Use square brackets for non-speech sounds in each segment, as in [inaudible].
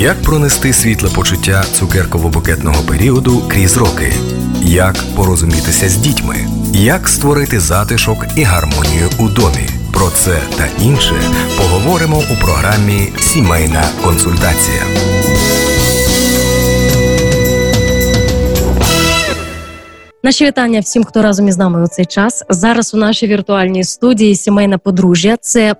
Як пронести світле почуття цукерково-букетного періоду крізь роки? Як порозумітися з дітьми? Як створити затишок і гармонію у домі? Про це та інше поговоримо у програмі Сімейна консультація. Наші вітання всім, хто разом із нами у цей час. Зараз у нашій віртуальній студії сімейне подружжя. Це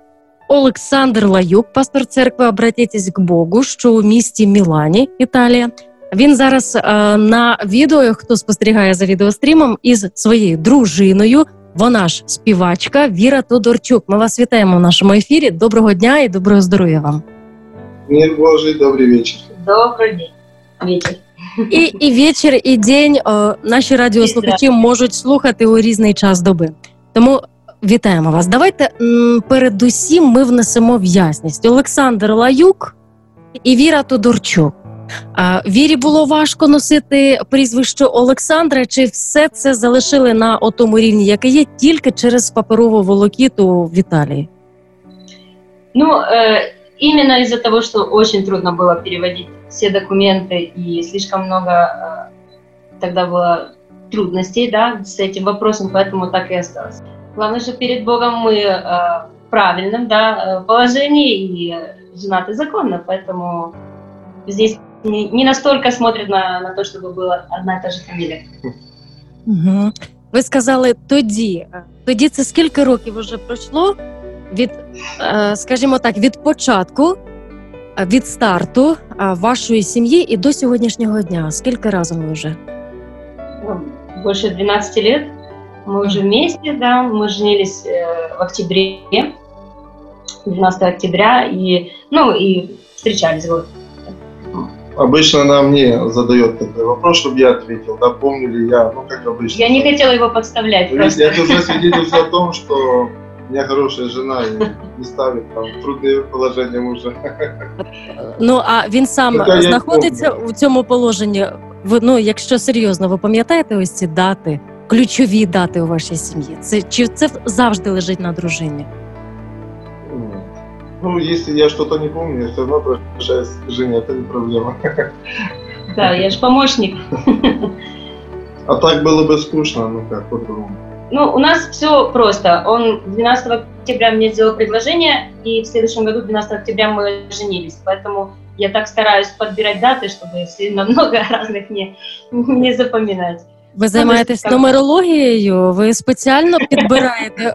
Олександр Лаюк, пастор церкви «Обратітесь к Богу, що у місті Мілані, Італія. Він зараз е, на відео, хто спостерігає за відеострімом, із своєю дружиною. Вона ж співачка Віра Тодорчук. Ми вас вітаємо в нашому ефірі. Доброго дня і доброго здоров'я вам. Мир Божий, добрый вечер. Добрый день. Вечер. І, і вечір, і день е, наші радіослухачі можуть слухати у різний час доби. Тому вітаємо вас. Давайте м, передусім ми внесемо в ясність. Олександр Лаюк і Віра Тодорчук. А, Вірі було важко носити прізвище Олександра, чи все це залишили на отому рівні, яке є тільки через паперову волокіту в Італії? Ну, э, именно из-за того, что очень трудно было переводить все документы и слишком много э, тогда было трудностей, да, с этим вопросом, поэтому так и осталось. Главное, что перед Богом мы э, в правильном, да, э, положении и э, женаты законно, поэтому здесь не, не настолько смотрят на, на то, чтобы была одна и та же фамилия. Угу. Ви сказали тоді. Тоді це скільки років вже пройшло від, е, скажімо так, від початку, е, від старту е, вашої сім'ї і до сьогоднішнього дня? Скільки разом ви вже? Ну, больше 12 лет. Мы уже вместе, да, мы женились э, в октябре, 12 октября, и, ну, и встречались год. Обычно она мне задает такой вопрос, чтобы я ответил. Да, помню ли я, ну, как обычно. Я не хотела его подставлять Видите, просто. Это засвидетельствует о том, что у меня хорошая жена и не ставит там в трудные положения мужа. Ну а він сам Така я й знаходиться помню. у цьому положенні. Ви ну, якщо серйозно, ви пам'ятаєте ось ці дати, ключові дати у вашій сім'ї? Це чи це завжди лежить на дружині? Ну, если я что-то не помню, я все равно обращаюсь к жене, это не проблема. Да, я же помощник. А так было бы скучно, ну как, по-другому. Ну, у нас все просто. Он 12 октября мне сделал предложение, и в следующем году, 12 октября, мы женились. Поэтому я так стараюсь подбирать даты, чтобы сильно много [laughs] разных не, не запоминать. Ви займаєтесь так. нумерологією? Ви спеціально [laughs] підбираєте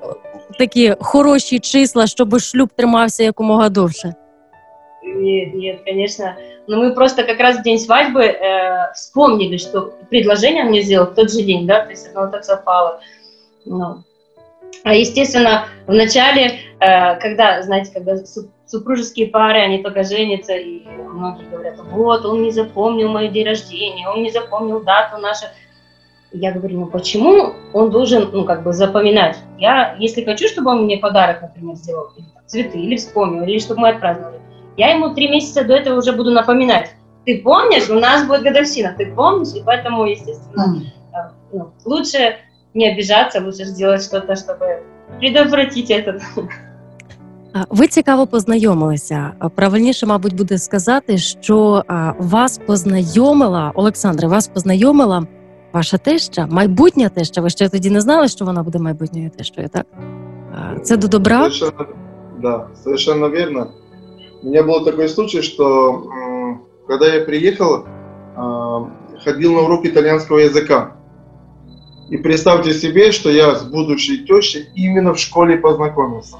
такі хороші числа, щоб шлюб тримався якомога довше? Нет, нет, конечно. Но мы просто как раз в день свадьбы э, вспомнили, что предложение он мне сделал в тот же день, да, то есть оно так совпало. Ну. А естественно, в начале, э, когда, знаете, когда су- супружеские пары, они только женятся, и многие говорят, вот, он не запомнил мой день рождения, он не запомнил дату нашу. Я говорю, ну почему он должен, ну, как бы запоминать? Я, если хочу, чтобы он мне подарок, например, сделал, или цветы, или вспомнил, или чтобы мы отпраздновали, я ему три месяца до этого уже буду напоминать. Ты помнишь, у нас будет годовщина, ты помнишь? И поэтому, естественно, ну, лучше не обижаться, лучше сделать что-то, чтобы предотвратить этот. А, Ви цікаво познайомилися. А, Правильніше, мабуть, буде сказати, що а, вас познайомила Олександре, вас познайомила ваша теща, майбутня теща. Ви ще тоді не знали, що вона буде майбутньою тещою, так? А, Це до добра. Совершенно, да, совершенно верно. У меня был такой случай, что когда я приехал, а, ходил на урок итальянского языка. И представьте себе, что я с будущей тещей именно в школе познакомился.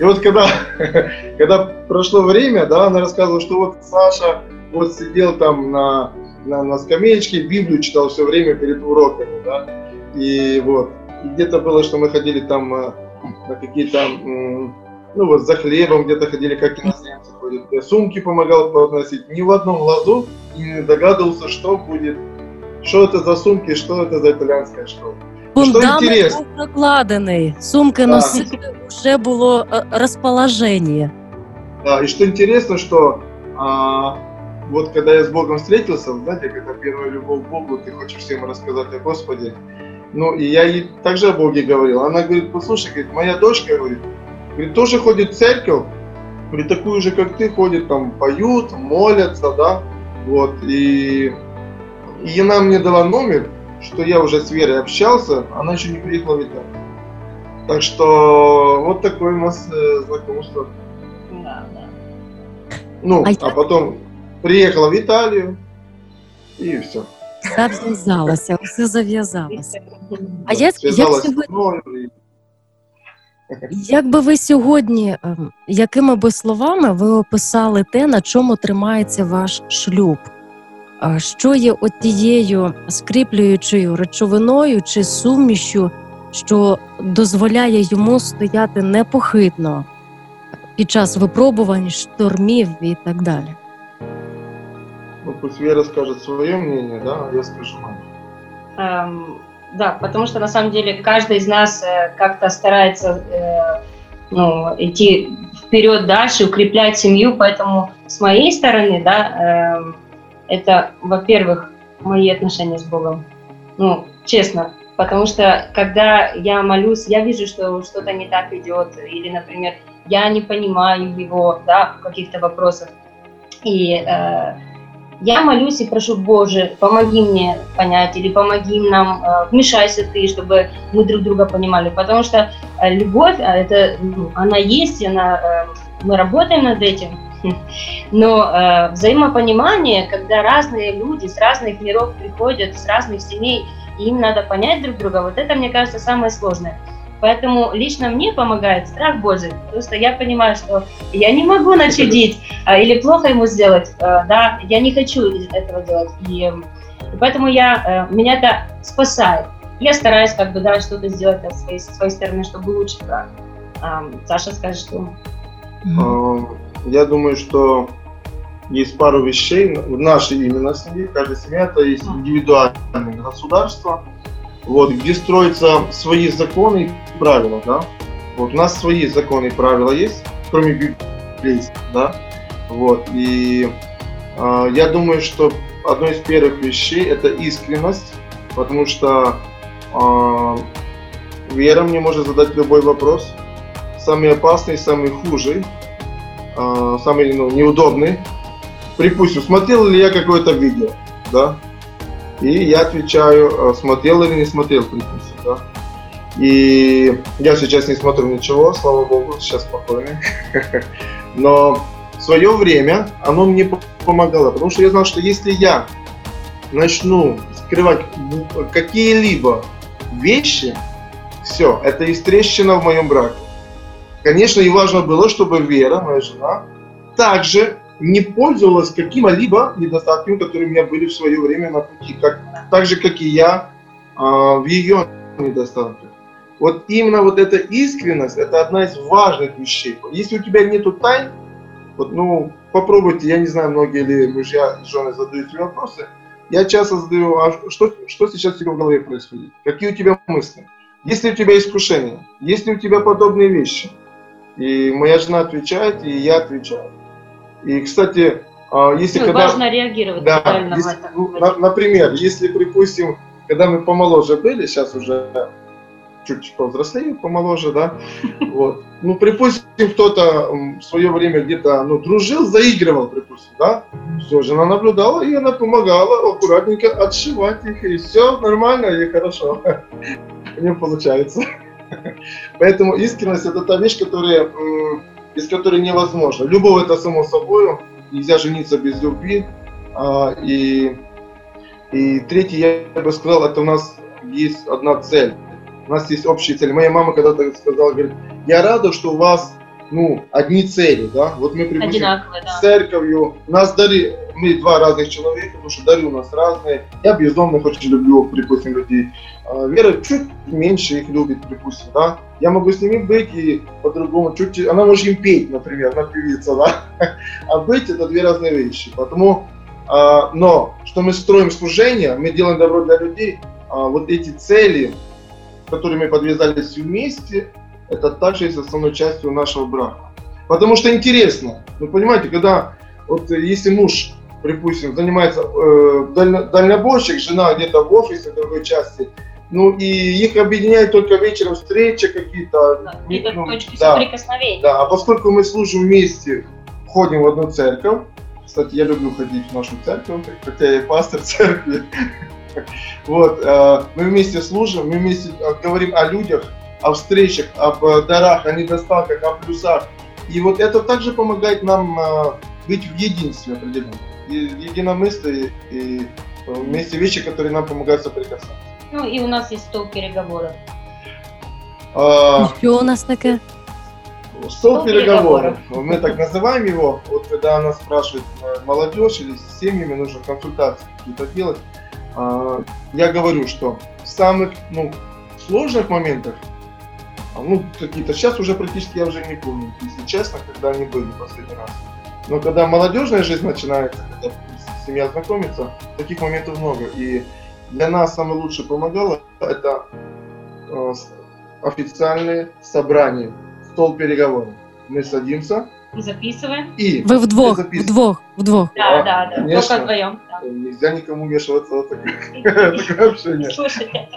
И вот когда, [laughs] когда прошло время, да, она рассказывала, что вот Саша вот сидел там на, на, на скамеечке, Библию читал все время перед уроками, да, и вот. И где-то было, что мы ходили там э, на какие-то, ну вот за хлебом где-то ходили, как иноземцы ходят. Я сумки помогал подносить. Ни в одном глазу не догадывался, что будет, что это за сумки, что это за итальянская школа. Фундамент интересно? був прокладений, сумки Да. носили, вже було е, розположення. Да, и что интересно, что а, вот когда я с Богом встретился, знаете, когда первая любовь к Богу, ты хочешь всем рассказать о Господе. Ну, и я ей также о Боге говорил. Она говорит, послушай, говорит, моя дочка, говорит, говорит, тоже ходит в церковь, говорит, такую же, как ты, ходит, там, поют, молятся, да, вот, и, и она мне дала номер, что я уже с Верой общался, она еще не приехала в Италию. Так что вот такое у нас э, знакомство. Да, да. Ну, А а, я- потом приехала в Италию, и все. Все зав'язалося, все зав'язалося. А як, як, сьогодні, як би ви сьогодні, ем, якими би словами ви описали те, на чому тримається ваш шлюб? Що є от тією скріплюючою речовиною чи сумішю, що дозволяє йому стояти непохитно під час випробувань, штормів і так далі? Ну, пусть Вера скажет свое мнение, да, а я скажу мое. Эм, да, потому что на самом деле каждый из нас э, как-то старается э, ну, идти вперед дальше, укреплять семью, поэтому с моей стороны, да, эм, это, во-первых, мои отношения с Богом. Ну, честно, потому что когда я молюсь, я вижу, что что-то не так идет, или, например, я не понимаю его, да, в каких-то вопросах. И э, я молюсь и прошу, Боже, помоги мне понять, или помоги нам, э, вмешайся ты, чтобы мы друг друга понимали. Потому что э, любовь, а это, ну, она есть, она, э, мы работаем над этим. [laughs] Но э, взаимопонимание, когда разные люди с разных миров приходят, с разных семей, и им надо понять друг друга, вот это, мне кажется, самое сложное. Поэтому лично мне помогает страх Божий, потому что я понимаю, что я не могу начудить а, или плохо ему сделать, а, да, я не хочу этого делать, и, и поэтому я, э, меня это спасает. Я стараюсь как бы, да, что-то сделать со своей, со своей стороны, чтобы лучше, да. Саша скажет, что... А, Я думаю, что есть пару вещей в нашей именно семье. Каждая семья это есть индивидуальное государство, вот, где строятся свои законы и правила, да. Вот у нас свои законы и правила есть, кроме библейских, да. Вот, и а, я думаю, что одно из первых вещей это искренность, потому что а, вера мне может задать любой вопрос, самый опасный, самый худший, а, самый ну, неудобный. Припустим, смотрел ли я какое-то видео, да? И я отвечаю, а, смотрел или не смотрел, припустим, да? И я сейчас не смотрю ничего, слава богу, сейчас спокойно. [laughs] Но в свое время оно мне помогало, потому что я знал, что если я начну скрывать какие-либо вещи, все, это есть трещина в моем браке. Конечно, и важно было, чтобы Вера, моя жена, также не пользовалась какими-либо недостатками, которые у меня были в свое время на пути, как, так же, как и я а, в ее недостатках. Вот именно вот эта искренность, это одна из важных вещей. Если у тебя нету тайн, вот, ну, попробуйте, я не знаю, многие ли мужья и жены задают себе вопросы, я часто задаю, а что, что сейчас у тебя в голове происходит? Какие у тебя мысли? Есть ли у тебя искушения? Есть ли у тебя подобные вещи? И моя жена отвечает, и я отвечаю. И, кстати, а, если Ну, когда... важно реагировать Да, правильно в если- этом. ну, на- например, если, припустим, когда мы помоложе были, сейчас уже чуть повзрослее, помоложе, да, [laughs] вот. Ну, припустим, кто-то в свое время где-то, ну, дружил, заигрывал, припустим, да, все, жена наблюдала, и она помогала аккуратненько отшивать их, и все нормально и хорошо. [laughs] У нее получается. [laughs] Поэтому искренность это та вещь, которая, без которой невозможно. Любовь это само собой, нельзя жениться без любви. А, и, и третий, я бы сказал, это у нас есть одна цель. У нас есть общая цель. Моя мама когда-то сказала, говорит, я рада, что у вас ну, одни цели, да. Вот мы припустим, Одинаковые, с да. церковью. У нас дары, мы два разных человека, потому что дары у нас разные. Я безумно очень люблю, припустим, людей. А Вера чуть меньше их любит, припустим, да. Я могу с ними быть и по-другому чуть... Она может им петь, например, она певица, да. [laughs] А быть это две разные вещи. Поэтому А, но что мы строим служение, мы делаем добро для людей, а, вот эти цели, которые мы подвязались вместе, это также есть основной частью нашего брака. Потому что интересно, вы понимаете, когда вот если муж, припустим, занимается э, дально, дальнобойщик, жена где-то в офисе в другой части, ну и их объединяет только вечером встречи какие-то. Да, какие-то ну, точки да, соприкосновения. да, а поскольку мы служим вместе, ходим в одну церковь, кстати, я люблю ходить в нашу церковь, хотя я и пастор [laughs] церкви. Вот, э, мы вместе служим, мы вместе э, говорим о людях, о встречах, об э, дарах, о недостатках, о плюсах. И вот это также помогает нам быть в единстве определенном, единомыслие и вместе вещи, которые нам помогают соприкасаться. Ну и у нас есть стол переговоров. А, Що у нас таке? Стол Стол переговоров. переговоров. Мы так называем его. Вот когда нас спрашивает э, молодежь или с семьями нужно консультации какие-то делать, а, я говорю, что в самых ну, сложных моментах, а, ну, какие-то сейчас уже практически я уже не помню, если честно, когда они были в последний раз. Но когда молодежная жизнь начинается, когда семья знакомится, таких моментов много. И для нас самое лучшее помогало это э, официальные собрания, стол переговоров. Мы садимся Записываем. и Ви вдвох, вдвох, вдвох. Да, Да, да, да. конечно. Только вдвоем. Да. нельзя никому вмешиваться в такое, [laughs] [laughs] такое общение. Слушайте,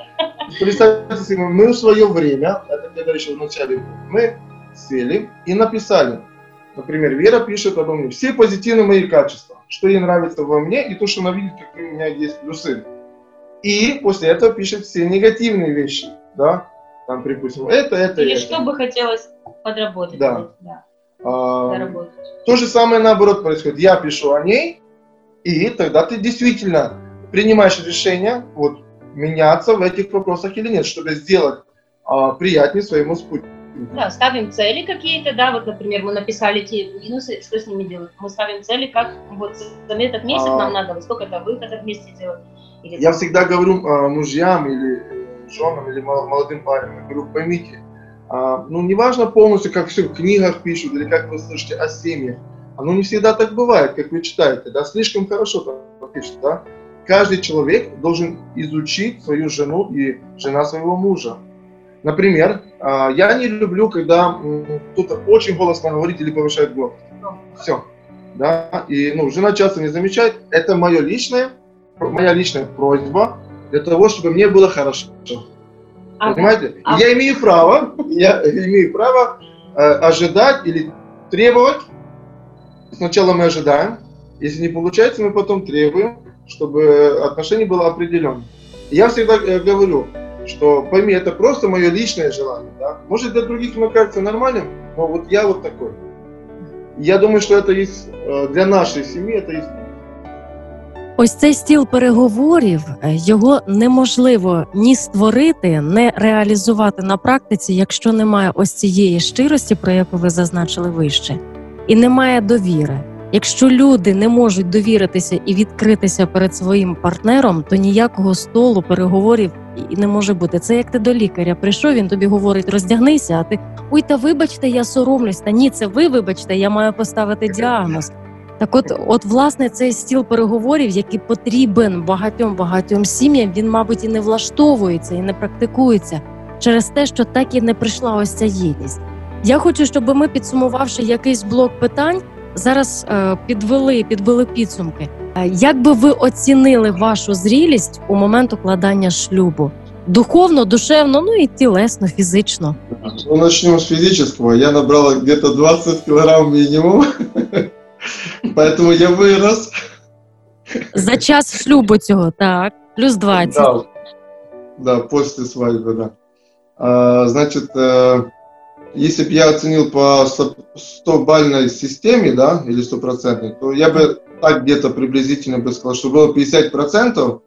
Представьте себе, мы в свое время, это когда еще в начале, мы сели и написали. Например, Вера пишет обо мне все позитивные мои качества, что ей нравится во мне и то, что она видит, какие у меня есть плюсы. И после этого пишет все негативные вещи, да, там, припустим, это, это, или это. что бы хотелось подработать. Да. да А, доработать. То же самое наоборот происходит. Я пишу о ней, и тогда ты действительно принимаешь решение вот, меняться в этих вопросах или нет, чтобы сделать а, приятнее своему спутнику. Да, ставим цели какие-то, да, вот, например, мы написали те минусы, что с ними делать? Мы ставим цели, как вот за этот месяц А. нам надо, вот сколько это выходов вместе делать. Или Я всегда говорю а, мужьям или э, женам, или мол- молодым парням, я говорю, поймите, а, ну, неважно полностью, как все в книгах пишут, или как вы слышите о семьях, оно не всегда так бывает, как вы читаете, да, слишком хорошо там пишут, да. Каждый человек должен изучить свою жену и жена своего мужа. Например, а, я не люблю, когда кто-то очень голосно говорит или повышает голос. Все. Да, и ну, жена часто не замечает. Это мое личное, моя личная просьба для того, чтобы мне было хорошо. А, Понимаете? а- Я имею право, я имею право э, ожидать или требовать. Сначала мы ожидаем, если не получается, мы потом требуем, чтобы отношение было определенным. Я всегда э, говорю, что пойми, это просто мое личное желание. Да? Может для других оно кажется нормальным, но вот я вот такой. Я думаю, что это есть э, для нашей семьи, это есть Ось цей стіл переговорів е, його неможливо ні створити, не реалізувати на практиці, якщо немає ось цієї щирості, про яку ви зазначили вище, і немає довіри. Якщо люди не можуть довіритися і відкритися перед своїм партнером, то ніякого столу переговорів і не може бути. Це як ти до лікаря прийшов, він тобі говорить, роздягнися, а ти ой, та вибачте, я соромлюсь. Та ні, це ви вибачте, я маю поставити діагноз. Так, от, от, власне, цей стіл переговорів, який потрібен багатьом багатьом сім'ям, він, мабуть, і не влаштовується, і не практикується через те, що так і не прийшла ось ця єдність. Я хочу, щоб ми, підсумувавши якийсь блок питань, зараз е, підвели, підвели підсумки. Е, як би ви оцінили вашу зрілість у момент укладання шлюбу? Духовно, душевно, ну і тілесно, фізично. Ну, начнем с физического. Я набрала где-то 20 килограмм минимум. [laughs] Поэтому я вырос. За час шлюбу цього, так, плюс 20. Да, да, после свадьбы, да. А, значит, э, если бы я оценил по 100-бальной системе, да, или 100%, то я бы так где-то приблизительно бы сказал, что было 50%,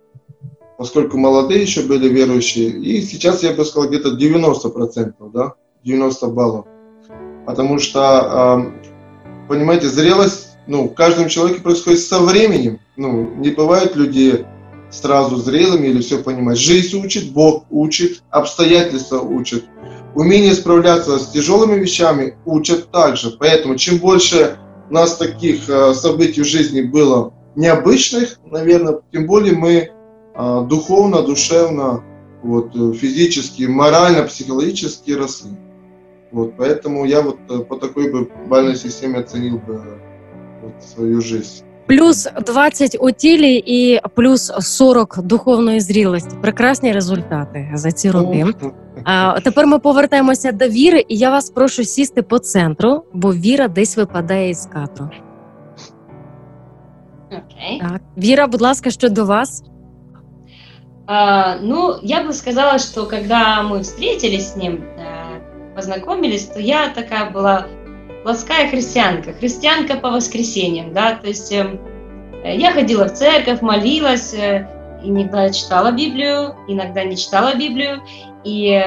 поскольку молодые еще были верующие, и сейчас я бы сказал где-то 90%, да, 90 баллов. Потому что, понимаете, зрелость, ну, в каждом человеке происходит со временем. Ну, не бывает людей сразу зрелыми или все понимать. Жизнь учит, Бог учит, обстоятельства учат. Умение справляться с тяжелыми вещами учат также. Поэтому чем больше у нас таких э, событий в жизни было необычных, наверное, тем более мы а, духовно, душевно, вот, э, физически, морально, психологически росли. Вот, поэтому я вот э, по такой бы бальной системе оценил бы вот, свою жизнь. Плюс 20 у тілі і плюс 40 духовної зрілості. Прекрасні результати за ці роки. А тепер ми повертаємося до віри, і я вас прошу сісти по центру, бо віра десь випадає із кадру. Окей. Так, Віра, будь ласка, що до вас? А, ну, я бы сказала, что когда мы встретились с ним, э, познакомились, то я такая была плоская христианка, христианка по воскресеньям, да, то есть э, я ходила в церковь, молилась, э, иногда читала Библию, иногда не читала Библию, и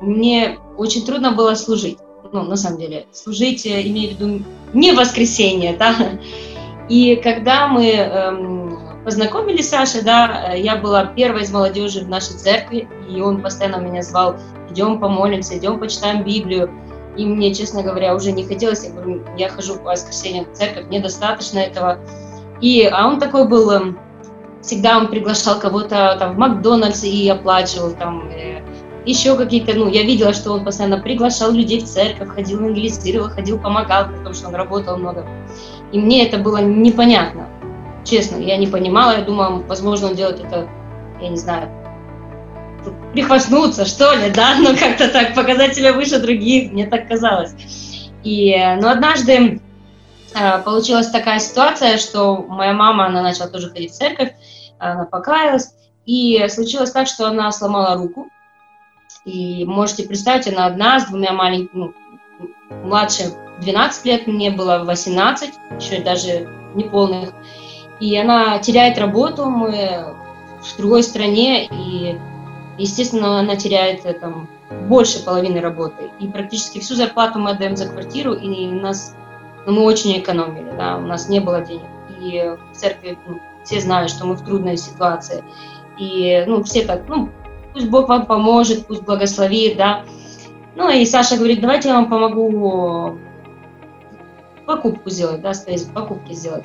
мне очень трудно было служить, ну, на самом деле, служить, э, имею в виду не воскресенье, да, и когда мы эм, познакомились с Сашей, да, э, я была первой из молодежи в нашей церкви, и он постоянно меня звал, идем помолимся, идем почитаем Библию. И мне, честно говоря, уже не хотелось, я говорю, я хожу по воскресеньям в церковь, мне достаточно этого. И, а он такой был, эм, всегда он приглашал кого-то там в Макдональдс и оплачивал там э, еще какие-то, ну, я видела, что он постоянно приглашал людей в церковь, ходил евангелизировал, ходил, помогал, потому что он работал много. И мне это было непонятно, честно, я не понимала, я думала, возможно, он делает это, я не знаю, прихвастнуться, что ли, да, ну как-то так, показать выше других, мне так казалось. И, но однажды э, получилась такая ситуация, что моя мама, она начала тоже ходить в церковь, она покаялась, и случилось так, что она сломала руку, и можете представить, она одна с двумя маленькими, ну, младше 12 лет, мне было 18, еще даже неполных, и она теряет работу, мы в другой стране, и естественно, она теряет э, там, больше половины работы. И практически всю зарплату мы отдаем за квартиру, и у нас, ну, мы очень экономили, да, у нас не было денег. И в церкви ну, все знают, что мы в трудной ситуации. И, ну, все так, ну, пусть Бог вам поможет, пусть благословит, да. Ну, и Саша говорит, давайте я вам помогу покупку сделать, да, покупки сделать.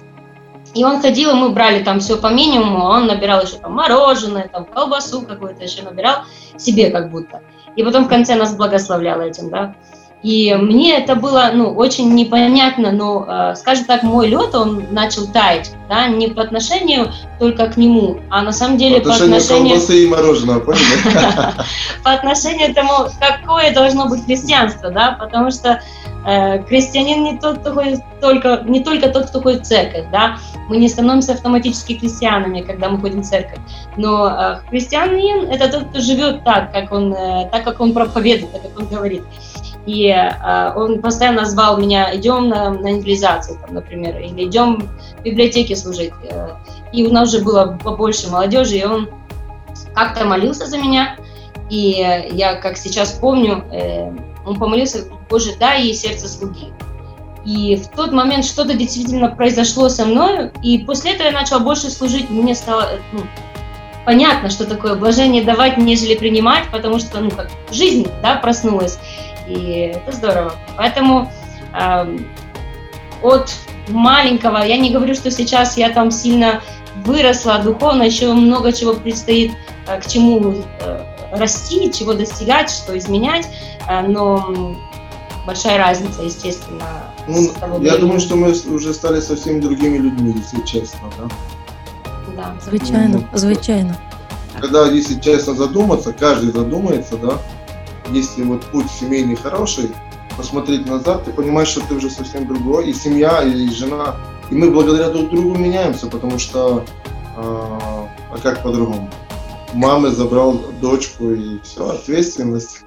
И он ходил, и мы брали там все по минимуму, а он набирал еще там мороженое, там колбасу какую-то еще набирал себе как будто. И потом в конце нас благословлял этим, да. И мне это было, ну, очень непонятно, но, э, скажем так, мой лед, он начал таять, да, не по отношению только к нему, а на самом деле по отношению... колбасы и мороженого, поняли? [laughs] По отношению к тому, какое должно быть христианство, да, потому что э, христианин не тот, кто ходит только, не только тот, кто ходит в церковь, да, мы не становимся автоматически христианами, когда мы ходим в церковь, но э, христианин это тот, кто живет так, как он, так, как он проповедует, так, как он говорит. И э, он постоянно звал меня, идем на, на евангелизацию, там, например, или идем в библиотеке служить. Э, и у нас уже было побольше молодежи, и он как-то молился за меня. И я, как сейчас помню, э, он помолился, Боже, дай ей сердце слуги. И в тот момент что-то действительно произошло со мной, и после этого я начала больше служить, мне стало ну, понятно, что такое блажение давать, нежели принимать, потому что, ну, как жизнь, да, проснулась и это здорово. Поэтому э, от маленького, я не говорю, что сейчас я там сильно выросла духовно, еще много чего предстоит, э, к чему э, расти, чего достигать, что изменять, э, но большая разница, естественно. Ну, я думаю, что мы уже стали совсем другими людьми, если честно, да? Да. Звичайно, звичайно. Когда, если честно задуматься, каждый задумается, да, если вот путь семейный хороший, посмотреть назад, ты понимаешь, что ты уже совсем другой, и семья, и жена. И мы благодаря друг другу меняемся, потому что, а, а как по-другому? Мами забрав дочку і все, ответственность.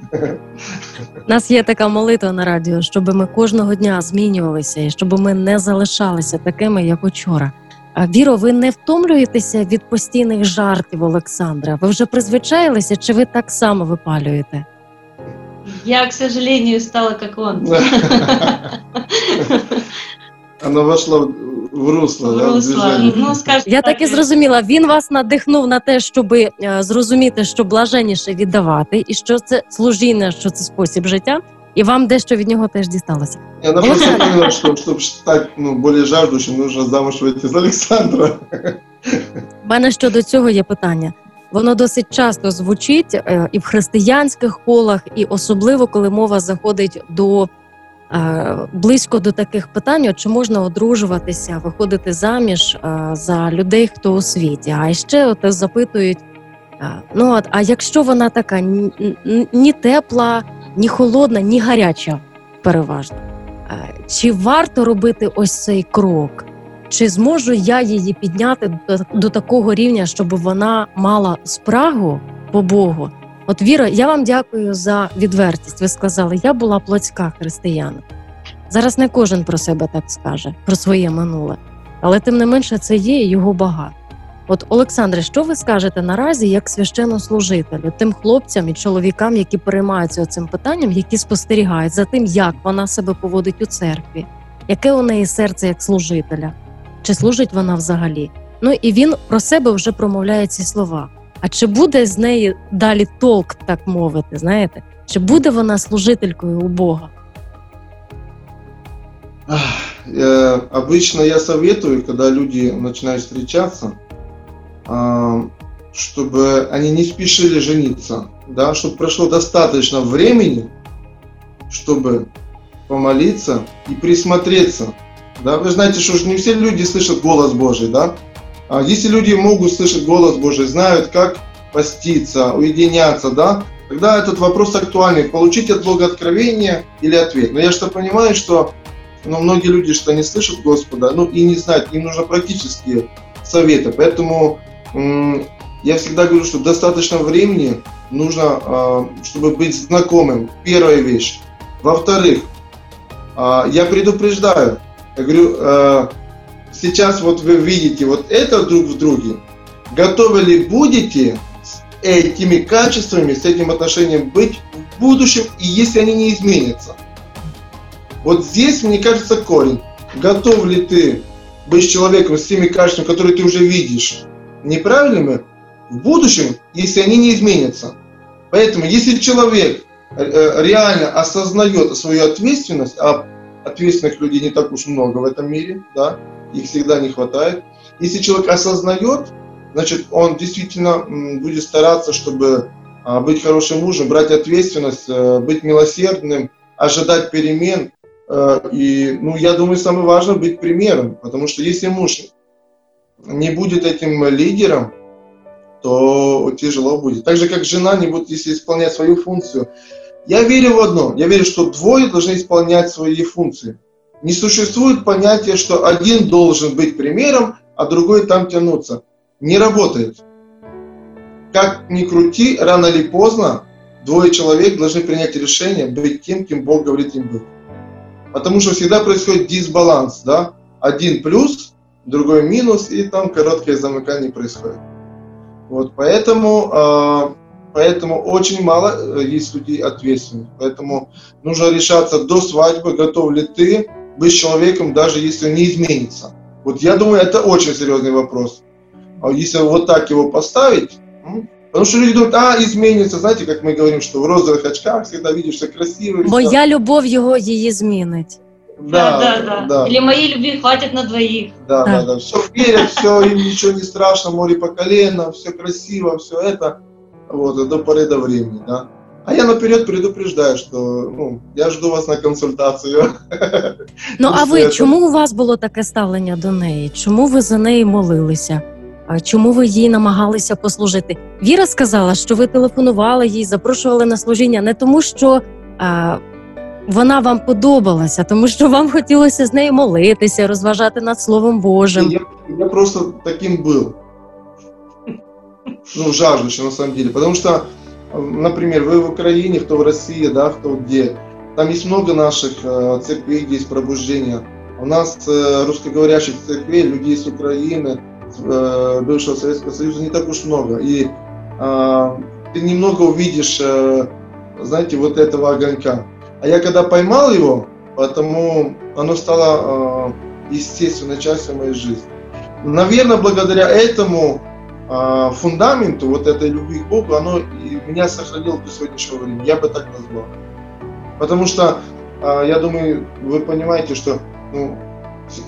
У нас є така молитва на радіо, щоб ми кожного дня змінювалися і щоб ми не залишалися такими, як учора. А Віро, ви не втомлюєтеся від постійних жартів Олександра? Ви вже призвичаїлися, чи ви так само випалюєте? Я, к сожалению, стала как он. Она вошла в русло, В да, русло. движение. Ну, скажем Я так і е, зрозуміла. Він вас надихнув на те, щоб зрозуміти, що блаженніше віддавати, і що це служіння, що це спосіб життя. І вам дещо від нього теж дісталося. И она просто поняла, что чтобы стать ну, более жаждущим, нужно замуж выйти за Александра. У мене щодо цього є питання. Воно досить часто звучить е, і в християнських колах, і особливо коли мова заходить до е, близько до таких питань, чи можна одружуватися, виходити заміж е, за людей, хто у світі. А ще от запитують: ну от, а якщо вона така ні, тепла, ні холодна, ні гаряча, переважно, чи варто робити ось цей крок? Чи зможу я її підняти до, до такого рівня, щоб вона мала спрагу по Богу? От Віра, я вам дякую за відвертість. Ви сказали, я була плотська християнка. Зараз не кожен про себе так скаже, про своє минуле, але тим не менше це є його багато. От, Олександре, що ви скажете наразі як священнослужителю, тим хлопцям і чоловікам, які переймаються цим питанням, які спостерігають за тим, як вона себе поводить у церкві, яке у неї серце як служителя, чи служить вона взагалі? Ну і він про себе вже промовляє ці слова. А чи буде з неї далі толк, так мовити, знаєте? Чи буде вона служителькою у Бога? Э, Обычно я советую, когда люди начинают встречаться, а, чтобы они не спешили жениться, да, чтобы прошло достаточно времени, чтобы помолиться и присмотреться. да, вы знаете, что не все люди слышат голос Божий, да? А если люди могут слышать голос Божий, знают, как поститься, уединяться, да, тогда этот вопрос актуальный. Получить от Бога откровение или ответ. Но я что понимаю, что но многие люди что не слышат Господа, ну и не знают, им нужно практические советы. Поэтому я всегда говорю, что достаточно времени нужно, а, чтобы быть знакомым. Первая вещь. Во-вторых, а, я предупреждаю. Я говорю, а, сейчас вот вы видите вот это друг в друге. Готовы ли будете с этими качествами, с этим отношением быть в будущем, и если они не изменятся? Вот здесь, мне кажется, корень. Готов ли ты быть человеком с теми качествами, которые ты уже видишь, неправильными в будущем, если они не изменятся? Поэтому, если человек э, э, реально осознает свою ответственность, а ответственных людей не так уж много в этом мире, да, их всегда не хватает. Если человек осознает, значит, он действительно будет стараться, чтобы а, быть хорошим мужем, брать ответственность, э, быть милосердным, ожидать перемен. Э, И, ну, я думаю, самое важное быть примером, потому что если муж не будет этим лидером, то тяжело будет. Так же, как жена не будет, если исполнять свою функцию. Я верю в одно. Я верю, что двое должны исполнять свои функции. Не существует понятия, что один должен быть примером, а другой там тянуться. Не работает. Как ни крути, рано или поздно двое человек должны принять решение быть тем, кем Бог говорит им быть. Потому что всегда происходит дисбаланс, да? Один плюс, другой минус, и там короткое замыкание происходит. Вот, поэтому, э, поэтому очень мало э, есть людей ответственных. Поэтому нужно решаться до свадьбы, готов ли ты быть человеком, даже если он не изменится. Вот я думаю, это очень серьезный вопрос. А если вот так его поставить, м, потому что люди думают, а, изменится, знаете, как мы говорим, что в розовых очках всегда видишь все красиво. и всё. Моя любов його її змінить. Да, да, да. да. Или моей любви хватит на двоих. Да, Да. да, да. Все верят, все, им ничего не страшно, море по колено, все красиво, все это. Вот, до поры до времени, да. А я наперед предупреждаю, что ну, я жду вас на консультацию. [laughs] Ну а ви чому у вас було таке ставлення до неї? Чому ви за неї молилися? А Чому ви їй намагалися послужити? Віра сказала, що ви телефонували їй, запрошували на служіння не тому, що а, вона вам подобалася, тому що вам хотілося з нею молитися, розважати над Словом Божим. Я, я просто таким был. Ну, жаждущим на самом деле. Потому что, например, вы в Украине, кто в России, да, кто где. Там есть много наших э, церквей, где есть пробуждение. У нас э, русскоговорящих церквей, людей с Украины, э, бывшего Советского Союза не так уж много. И э, ты немного увидишь, э, знаете, вот этого огонька. А я когда поймал его, потому оно стало э, естественной частью моей жизни. Наверное, благодаря этому э, фундаменту, вот этой любви к Богу, оно и меня сохранило до сегодняшнего времени. Я бы так назвал. Потому что, а, я думаю, вы понимаете, что ну,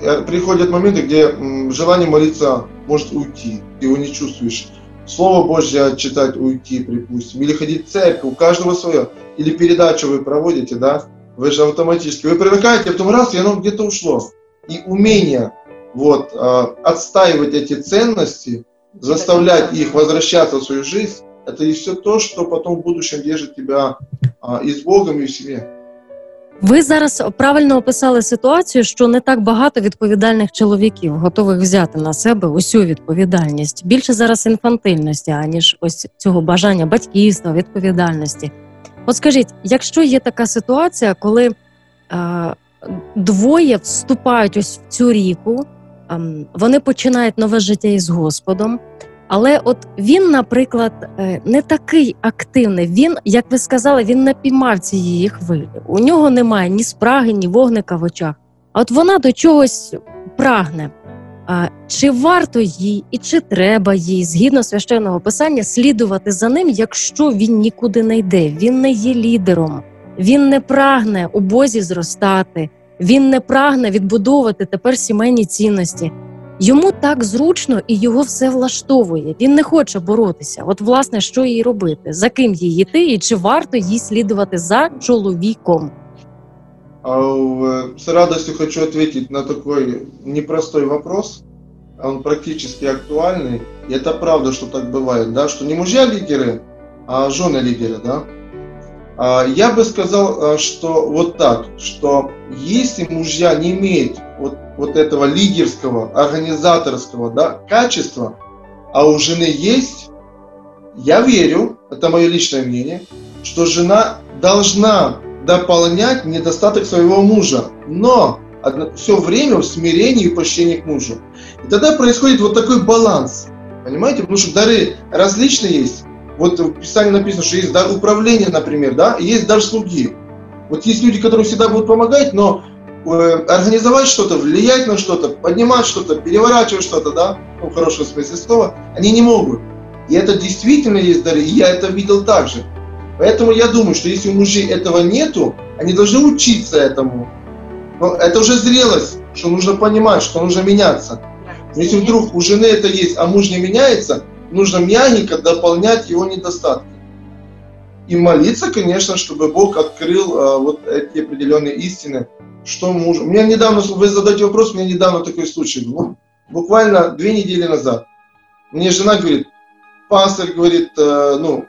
э, приходят моменты, где желание молиться может уйти, ты его не чувствуешь. Слово Божье читать уйти, припустим, или ходить в церковь, у каждого свое. Или передачу вы проводите, да, вы же автоматически, вы привыкаете, а потом раз, и оно где-то ушло. И умение вот, а, отстаивать эти ценности, заставлять их возвращаться в свою жизнь, это и все то, что потом в будущем держит тебя а, и с Богом, и в семье. Ви зараз правильно описали ситуацію, що не так багато відповідальних чоловіків готових взяти на себе усю відповідальність. Більше зараз інфантильності, аніж ось цього бажання батьківства, відповідальності. От скажіть, якщо є така ситуація, коли е, двоє вступають ось в цю ріку, вони починають нове життя із Господом. Але от він, наприклад, е, не такий активний. Він, як ви сказали, він не піймав цієї хвилі. У нього немає ні спраги, ні вогника в очах. А от вона до чогось прагне. Чи варто їй і чи треба їй, згідно священного писання, слідувати за ним, якщо він нікуди не йде? Він не є лідером, він не прагне у Бозі зростати, він не прагне відбудовувати тепер сімейні цінності. Йому так зручно і його все влаштовує. Він не хоче боротися. От, власне, що їй робити, за ким їй йти, і чи варто їй слідувати за чоловіком? С радостью хочу ответить на такой непростой вопрос. Он практически актуальный. И это правда, что так бывает, да, что не мужья лидеры, а жены лидеры, да. Я бы сказал, что вот так, что если мужья не имеют вот, вот этого лидерского, организаторского да, качества, а у жены есть, я верю, это мое личное мнение, что жена должна дополнять недостаток своего мужа, но все время в смирении и почтении к мужу. И тогда происходит вот такой баланс. Понимаете? Потому что дары различные есть. Вот в Писании написано, что есть дар управления, например, да, и есть дар слуги. Вот есть люди, которые всегда будут помогать, но Э, организовать что-то, влиять на что-то, поднимать что-то, переворачивать что-то, да, ну, в хорошем смысле слова, они не могут. И это действительно есть дары, и я это видел также. Поэтому я думаю, что если у мужей этого нету, они должны учиться этому. Но это уже зрелость, что нужно понимать, что нужно меняться. Но если вдруг у жены это есть, а муж не меняется, нужно мягенько дополнять его недостатки. И молиться, конечно, чтобы Бог открыл э, вот эти определенные истины, что муж... У меня недавно, вы задаете вопрос, у меня недавно такой случай был. Буквально две недели назад. Мне жена говорит, пастор говорит, э, ну,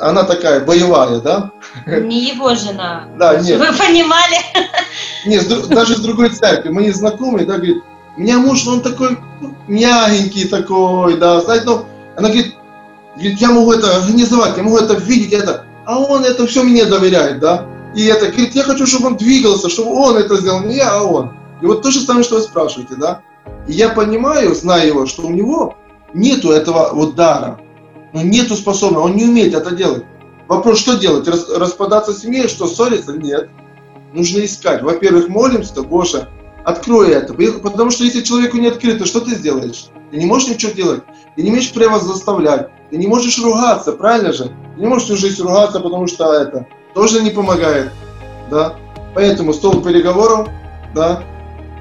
она такая боевая, да? Не его жена. Да, нет. Вы понимали? Нет, даже с другой церкви. Мы не знакомые, да, говорит, у меня муж, он такой ну, мягенький такой, да, знаете, ну, она говорит, я могу это организовать, я могу это видеть, это, а он это все мне доверяет, да. И это, говорит, я хочу, чтобы он двигался, чтобы он это сделал, не я, а он. И вот то же самое, что вы спрашиваете, да? И я понимаю, зная его, что у него нету этого вот дара, ну, нету способности, он не умеет это делать. Вопрос, что делать? Рас, распадаться семьей, что ссориться? Нет. Нужно искать. Во-первых, молимся, Боже, открой это. Потому что если человеку не открыто, что ты сделаешь? Ты не можешь ничего делать. Ты не имеешь права заставлять. Ты не можешь ругаться, правильно же? Ты не можешь всю жизнь ругаться, потому что это тоже не помогает, да. Поэтому стол переговоров, да,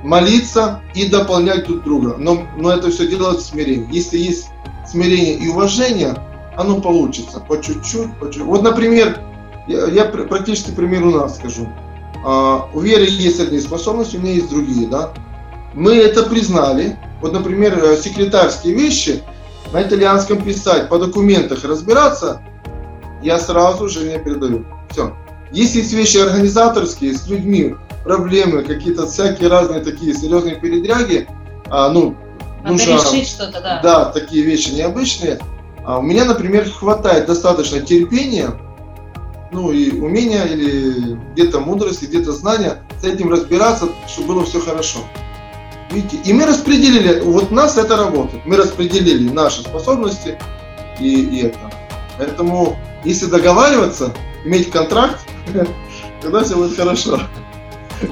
молиться и дополнять друг друга. Но, но это все делать в смирении. Если есть смирение и уважение, оно получится по чуть-чуть, по чуть-чуть. Вот, например, я, я практически пример у нас скажу. А, у Веры есть одни способности, у меня есть другие, да. Мы это признали. Вот, например, э, секретарские вещи на итальянском писать, по документах разбираться, я сразу же не передаю. Все. Если есть вещи организаторские, с людьми, проблемы, какие-то всякие разные такие серьезные передряги, а, ну, Надо нужно, решить что-то, да. Да, такие вещи необычные. А у меня, например, хватает достаточно терпения, ну и умения или где-то мудрости, где-то знания с этим разбираться, чтобы было все хорошо. Видите, и мы распределили, вот у нас это работает, мы распределили наши способности и, и это. Поэтому, если договариваться, иметь контракт, [laughs] тогда все буде хорошо.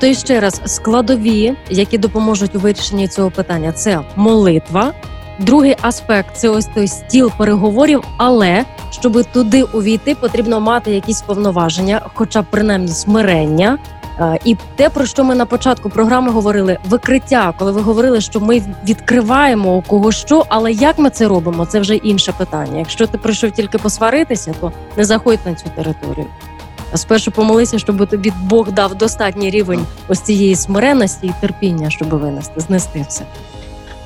То і ще раз складові, які допоможуть у вирішенні цього питання, це молитва. Другий аспект це ось той стіл переговорів. Але щоб туди увійти, потрібно мати якісь повноваження, хоча б принаймні смирення. Е, І те, про що ми на початку програми говорили, викриття, коли ви говорили, що ми відкриваємо у кого що, але як ми це робимо, це вже інше питання. Якщо ти прийшов тільки посваритися, то не заходь на цю територію. А спершу помолися, щоб тобі Бог дав достатній рівень ось цієї смиренності і терпіння, щоб винести, знести все.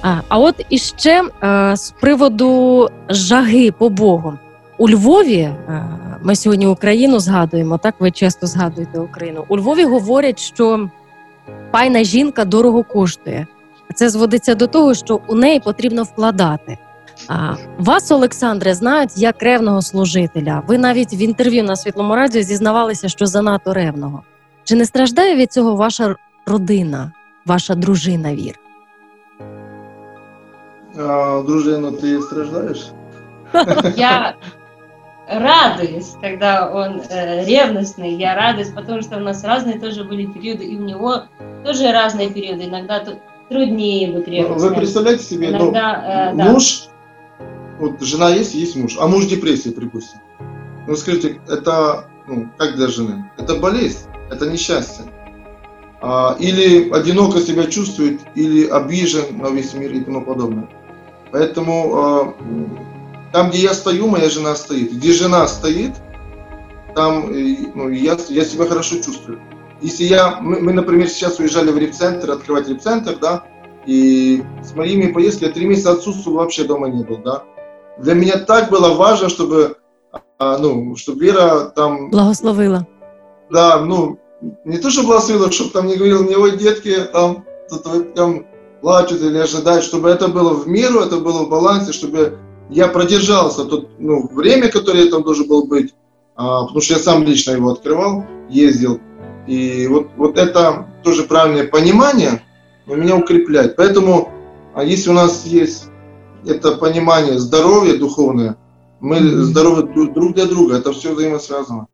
А, от іще е, з приводу жаги по Богу. У Львові е, ми сьогодні Україну згадуємо, так ви часто згадуєте Україну. У Львові говорять, що пайна жінка дорого коштує. Це зводиться до того, що у неї потрібно вкладати. А вас, Олександре, знають як ревного служителя. Ви навіть в інтерв'ю на світлому радіо зізнавалися, що занадто ревного. Чи не страждає від цього ваша родина, ваша дружина вір? А, дружина, ты страждаешь? [laughs] Я радуюсь, когда он э, ревностный, я радуюсь, потому что у нас разные тоже были периоды, и у него тоже разные периоды, иногда тут труднее быть Ну, ревностным. Вы представляете себе, ну, Иногда, э, да. муж, вот жена есть, есть муж, а муж в депрессии, припустим. Ну скажите, это, ну, как для жены? Это болезнь, это несчастье. А, или одиноко себя чувствует, или обижен на весь мир и тому подобное. Поэтому м, там, где я стою, моя жена стоит. Где жена стоит, там э, ну, я, я себя хорошо чувствую. Если я, мы, мы, например, сейчас уезжали в репцентр, открывать репцентр, да, и с моими поездками я три месяца отсутствовал, вообще дома не был, да. Для меня так было важно, чтобы, а, ну, чтобы Вера там, Благословила. да, ну, не то, что благословила, чтобы там не говорил мне, ой, детки, там, тут вы там плачут или ожидают, чтобы это было в меру, это было в балансе, чтобы я продержался то ну, время, которое я там должен был быть, а, потому что я сам лично его открывал, ездил. И вот, вот это тоже правильное понимание меня укрепляет. Поэтому, а если у нас есть это понимание здоровья духовное, мы здоровы друг для друга, это все взаимосвязано.